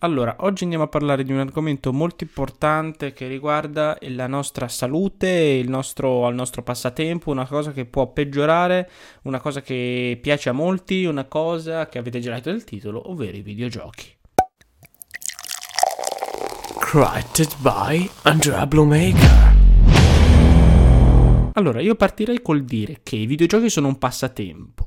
Allora, oggi andiamo a parlare di un argomento molto importante che riguarda la nostra salute, il nostro, nostro passatempo, una cosa che può peggiorare, una cosa che piace a molti, una cosa che avete già letto nel titolo, ovvero i videogiochi. Created by Andrea Blumaker. Allora, io partirei col dire che i videogiochi sono un passatempo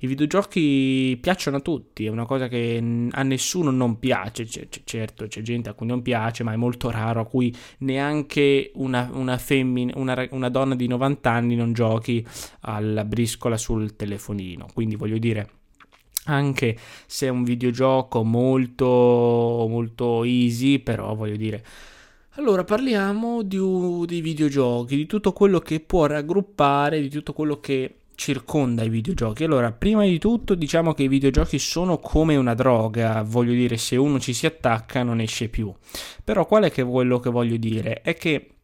i videogiochi piacciono a tutti, è una cosa che a nessuno non piace, c- certo c'è gente a cui non piace, ma è molto raro a cui neanche una, una, femmina, una, una donna di 90 anni non giochi alla briscola sul telefonino, quindi voglio dire anche se è un videogioco molto molto easy, però voglio dire allora parliamo di, di videogiochi, di tutto quello che può raggruppare, di tutto quello che circonda i videogiochi. Allora, prima di tutto diciamo che i videogiochi sono come una droga, voglio dire, se uno ci si attacca non esce più. Però qual è che quello che voglio dire? È che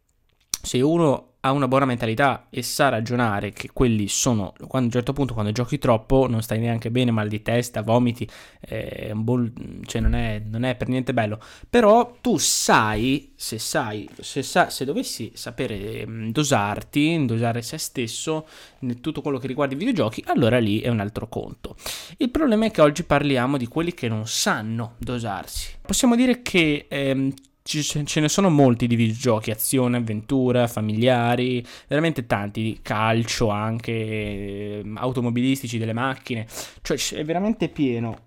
se uno ha una buona mentalità e sa ragionare che quelli sono, quando, a un certo punto quando giochi troppo non stai neanche bene, mal di testa, vomiti, eh, bol- cioè non è, non è, per niente bello, però tu sai, se sai, se, sa, se dovessi sapere mm, dosarti, dosare se stesso, in tutto quello che riguarda i videogiochi, allora lì è un altro conto. Il problema è che oggi parliamo di quelli che non sanno dosarsi. Possiamo dire che... Ehm, ce ne sono molti di videogiochi, azione, avventura, familiari, veramente tanti, calcio anche, ehm, automobilistici, delle macchine, cioè è veramente pieno,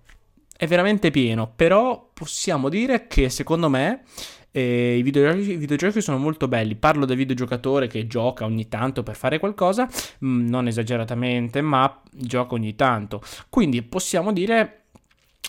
è veramente pieno, però possiamo dire che secondo me eh, i, videogiochi, i, videogiochi, sono molto belli, parlo del videogiocatore che gioca ogni tanto per fare qualcosa, mm, non esageratamente, ma gioca ogni tanto, quindi possiamo dire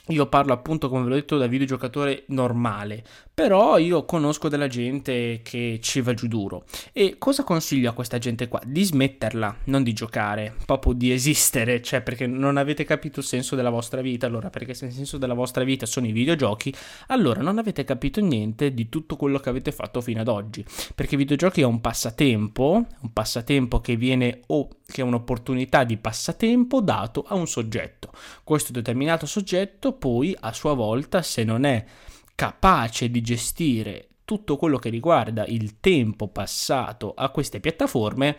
io parlo appunto, come ve l'ho detto, da videogiocatore normale, però io conosco della gente che ci va giù duro. E cosa consiglio a questa gente qua? Di smetterla, non di giocare, proprio di esistere, cioè perché non avete capito il senso della vostra vita. Allora, perché se il senso della vostra vita sono i videogiochi, allora non avete capito niente di tutto quello che avete fatto fino ad oggi. Perché i videogiochi è un passatempo, un passatempo che viene o che è un'opportunità di passatempo dato a un soggetto. Questo determinato soggetto poi a sua volta, se non è capace di gestire tutto quello che riguarda il tempo passato a queste piattaforme,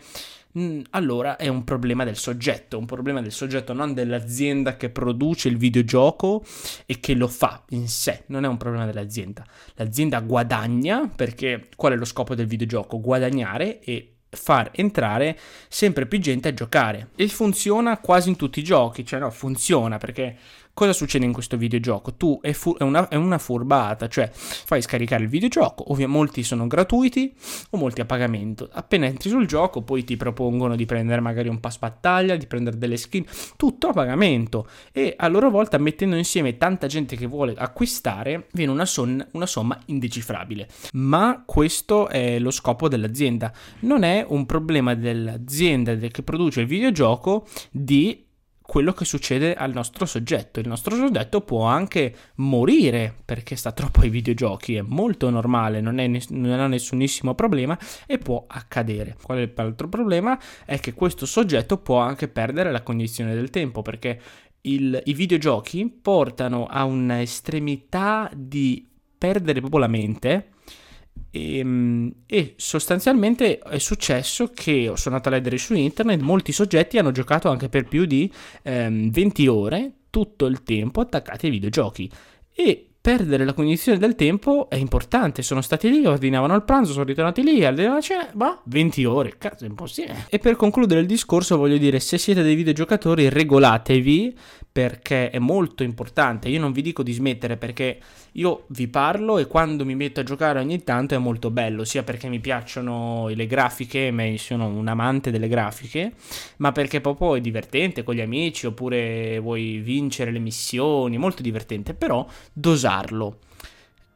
mm, allora è un problema del soggetto, un problema del soggetto, non dell'azienda che produce il videogioco e che lo fa in sé, non è un problema dell'azienda. L'azienda guadagna perché qual è lo scopo del videogioco? Guadagnare e far entrare sempre più gente a giocare. E funziona quasi in tutti i giochi, cioè no, funziona perché Cosa succede in questo videogioco? Tu è, fu- è, una, è una, furbata, cioè fai scaricare il videogioco, ovviamente molti sono gratuiti o molti a pagamento. Appena entri sul gioco poi ti propongono di prendere magari un pass battaglia, di prendere delle skin, tutto a pagamento e a loro volta mettendo insieme tanta gente che vuole acquistare viene una, son- una somma indecifrabile. Ma questo è lo scopo dell'azienda, non è un problema dell'azienda che produce il videogioco di quello che succede al nostro soggetto. Il nostro soggetto può anche morire perché sta troppo ai videogiochi, è molto normale, non, è, non ha nessunissimo problema e può accadere. Qual è l'altro problema? È che questo soggetto può anche perdere la cognizione del tempo perché il, i videogiochi portano a un'estremità di perdere proprio la mente e, ehm, e, sostanzialmente è successo che sono andato a leggere su internet, molti soggetti hanno giocato anche per più di ehm, 20 ore tutto il tempo attaccati ai videogiochi. E perdere la cognizione del tempo è importante. Sono stati lì, ordinavano il pranzo, sono ritornati lì, alla la cena, ma 20 ore, cazzo, è impossibile. E per concludere il discorso voglio dire, se siete dei videogiocatori regolatevi perché è molto importante. Io non vi dico di smettere perché io vi parlo e quando mi metto a giocare ogni tanto è molto bello, sia perché mi piacciono le grafiche, ma sono un amante delle grafiche, ma perché proprio è divertente con gli amici oppure vuoi vincere le missioni, molto divertente, però dosarlo.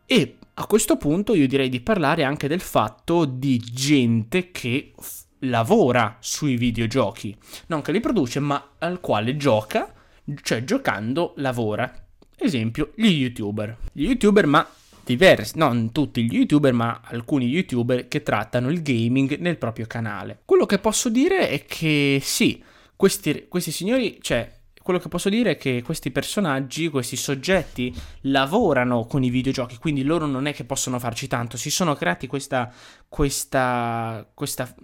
E a questo punto io direi di parlare anche del fatto di gente che f- lavora sui videogiochi, non che li produce, ma al quale gioca, cioè giocando lavora. Esempio, gli youtuber. Gli youtuber, ma diversi, non tutti gli youtuber, ma alcuni youtuber che trattano il gaming nel proprio canale. Quello che posso dire è che sì, questi, questi signori, cioè, quello che posso dire è che questi personaggi, questi soggetti lavorano con i videogiochi, quindi loro non è che possono farci tanto, si sono creati questa, questa, questa,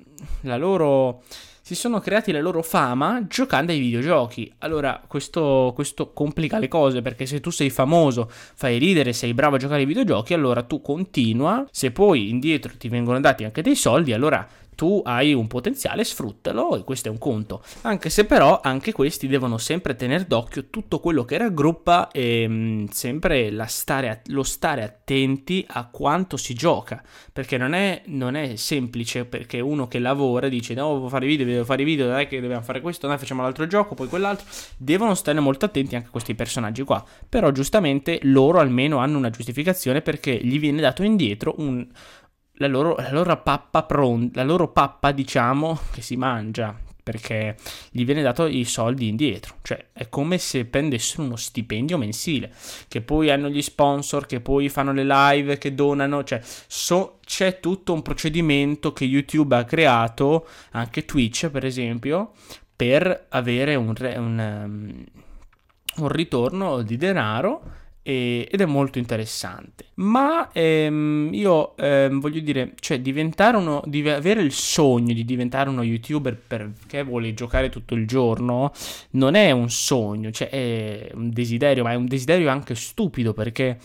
la loro si sono creati la loro fama giocando ai videogiochi. Allora, questo, questo, complica le cose perché se tu sei famoso, fai ridere, sei bravo a giocare ai videogiochi, allora tu continua. Se poi indietro ti vengono dati anche dei soldi, allora tu hai un potenziale, sfruttalo e questo è un conto. Anche se però anche questi devono sempre tenere d'occhio tutto quello che raggruppa e mh, mm, sempre stare, lo stare attenti a quanto si gioca, perché non è, non è, semplice perché uno che lavora dice no, devo fare video, devo fare video, dai che dobbiamo fare questo, noi facciamo l'altro gioco, poi quell'altro, devono stare molto attenti anche questi personaggi qua, però giustamente loro almeno hanno una giustificazione perché gli viene dato indietro un la loro, la loro pappa pronta, la loro pappa diciamo che si mangia perché gli viene dato i soldi indietro, cioè è come se prendessero uno stipendio mensile, che poi hanno gli sponsor, che poi fanno le live, che donano, cioè so, c'è tutto un procedimento che YouTube ha creato, anche Twitch per esempio, per avere un, un, um, un ritorno di denaro ed è molto interessante. Ma ehm, io ehm, voglio dire, cioè diventare uno, di avere il sogno di diventare uno youtuber perché vuole giocare tutto il giorno non è un sogno, cioè è un desiderio, ma è un desiderio anche stupido perché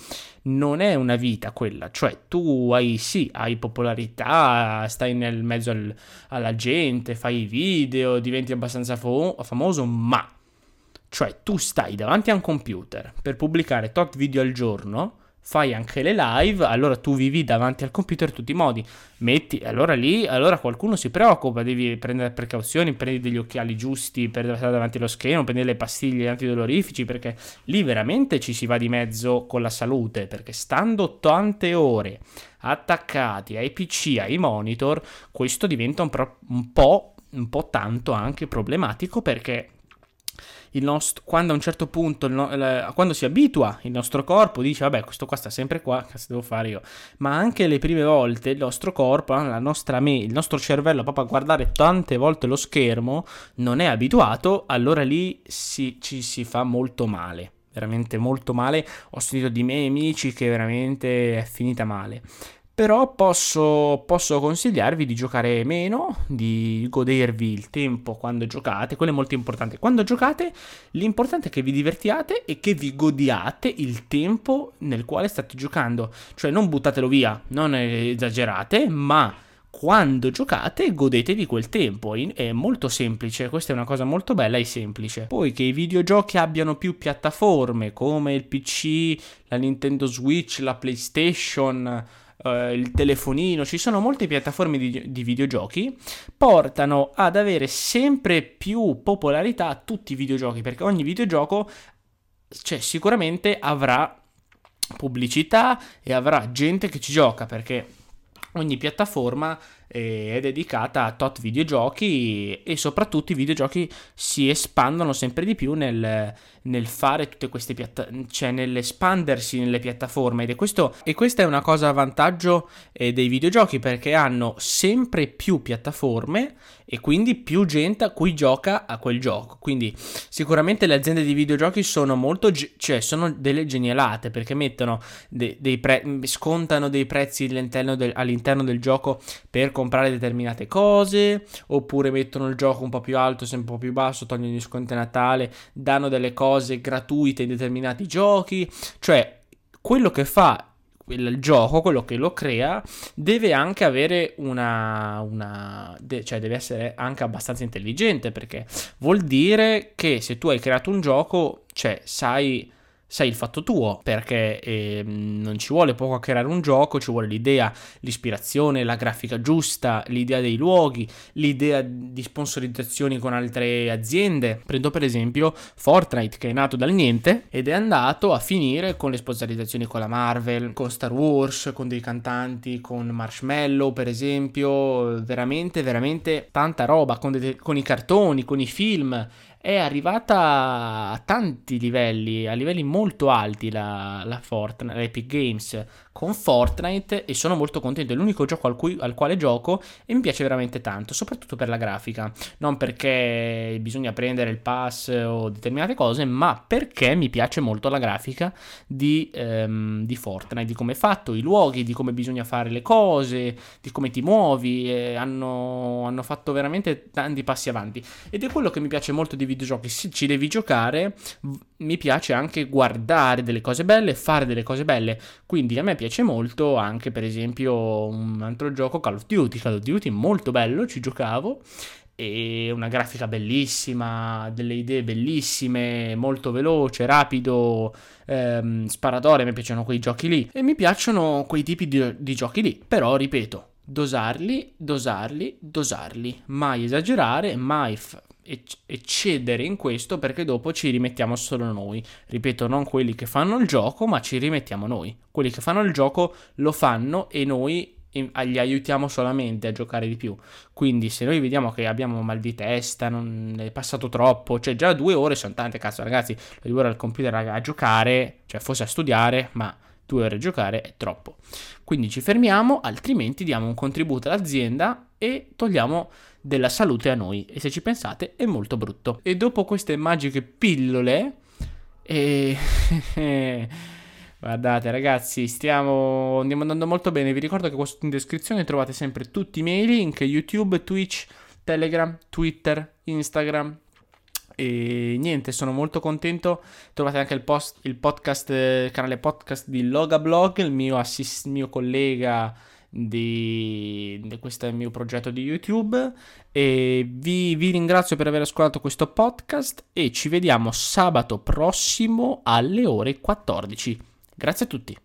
non è una vita quella, cioè tu hai sì, hai popolarità, stai nel mezzo al, alla gente, fai video, diventi abbastanza fo- famoso, ma cioè tu stai davanti a un computer per pubblicare tot video al giorno, fai anche le live, allora tu vivi davanti al computer in tutti i modi. Metti, allora lì, allora qualcuno si preoccupa, devi prendere precauzioni, prendi degli occhiali giusti per stare davanti allo schermo, prendi le pastiglie antidolorifici, perché lì veramente ci si va di mezzo con la salute, perché stando tante ore attaccati ai PC, ai monitor, questo diventa un, pro- un po', un po' tanto anche problematico perché nostro, quando a un certo punto, no, la, quando si abitua il nostro corpo, dice vabbè questo qua sta sempre qua, che devo fare io? Ma anche le prime volte il nostro corpo, me, il nostro cervello proprio a guardare tante volte lo schermo, non è abituato, allora lì si, ci si fa molto male veramente molto male. Ho sentito di miei amici che veramente è finita male. Però posso, posso, consigliarvi di giocare meno, di godervi il tempo quando giocate, quello è molto importante. Quando giocate, l'importante è che vi divertiate e che vi godiate il tempo nel quale state giocando. Cioè non buttatelo via, non esagerate, ma quando giocate godetevi quel tempo. È molto semplice, questa è una cosa molto bella e semplice. Poi che i videogiochi abbiano più piattaforme come il PC, la Nintendo Switch, la PlayStation uh, il telefonino, ci sono molte piattaforme di, di, videogiochi, portano ad avere sempre più popolarità tutti i videogiochi, perché ogni videogioco cioè, sicuramente avrà pubblicità e avrà gente che ci gioca, perché ogni piattaforma è dedicata a tot videogiochi e soprattutto i videogiochi si espandono sempre di più nel, nel fare tutte queste piattaforme, cioè nell'espandersi nelle piattaforme ed è questo, e questa è una cosa a vantaggio eh, dei videogiochi perché hanno sempre più piattaforme e quindi più gente a cui gioca a quel gioco. Quindi sicuramente le aziende di videogiochi sono molto, cioè sono delle genialate perché mettono de- dei pre- scontano dei prezzi all'interno del, all'interno del gioco per comprare determinate cose oppure mettono il gioco un po' più alto, sempre un po' più basso, tolgono gli sconti a Natale, danno delle cose gratuite in determinati giochi, cioè quello che fa il gioco, quello che lo crea, deve anche avere una, una de, cioè deve essere anche abbastanza intelligente perché vuol dire che se tu hai creato un gioco, cioè sai sei il fatto tuo, perché eh, non ci vuole poco a creare un gioco, ci vuole l'idea, l'ispirazione, la grafica giusta, l'idea dei luoghi, l'idea di sponsorizzazioni con altre aziende. Prendo per esempio Fortnite che è nato dal niente ed è andato a finire con le sponsorizzazioni con la Marvel, con Star Wars, con dei cantanti, con Marshmallow per esempio, veramente veramente tanta roba, con, de- con i cartoni, con i film è arrivata a tanti livelli, a livelli molto alti la, la Fortnite, l'Epic Games con Fortnite e sono molto contento. È l'unico gioco al, cui, al, quale gioco e mi piace veramente tanto, soprattutto per la grafica. Non perché bisogna prendere il pass o determinate cose, ma perché mi piace molto la grafica di, ehm, di Fortnite, di come è fatto, i luoghi, di come bisogna fare le cose, di come ti muovi. Eh, hanno, hanno fatto veramente tanti passi avanti. Ed è quello che mi piace molto di videogiochi. Se ci devi giocare, mi piace anche guardare delle cose belle, fare delle cose belle. Quindi a me piace molto anche, per esempio, un altro gioco, Call of Duty. Call of Duty molto bello, ci giocavo. E una grafica bellissima, delle idee bellissime, molto veloce, rapido, ehm, sparatore. Mi piacciono quei giochi lì. E mi piacciono quei tipi di, di giochi lì. Però, ripeto, dosarli, dosarli, dosarli. Mai esagerare, mai f- eccedere in questo perché dopo ci rimettiamo solo noi. Ripeto, non quelli che fanno il gioco, ma ci rimettiamo noi. Quelli che fanno il gioco lo fanno e noi gli aiutiamo solamente a giocare di più. Quindi se noi vediamo che abbiamo mal di testa, non è passato troppo, cioè già due ore sono tante, cazzo ragazzi, due ore al computer a giocare, cioè forse a studiare, ma due ore a giocare è troppo. Quindi ci fermiamo, altrimenti diamo un contributo all'azienda e togliamo della salute a noi e se ci pensate è molto brutto. E dopo queste magiche pillole e Guardate ragazzi, stiamo andiamo andando molto bene. Vi ricordo che in descrizione trovate sempre tutti i miei link, YouTube, Twitch, Telegram, Twitter, Instagram. E niente, sono molto contento. Trovate anche il, post, il podcast, il canale podcast di Logablog, il mio, assist, mio collega di, di, questo mio progetto di YouTube e vi, vi ringrazio per aver ascoltato questo podcast e ci vediamo sabato prossimo alle ore 14. Grazie a tutti.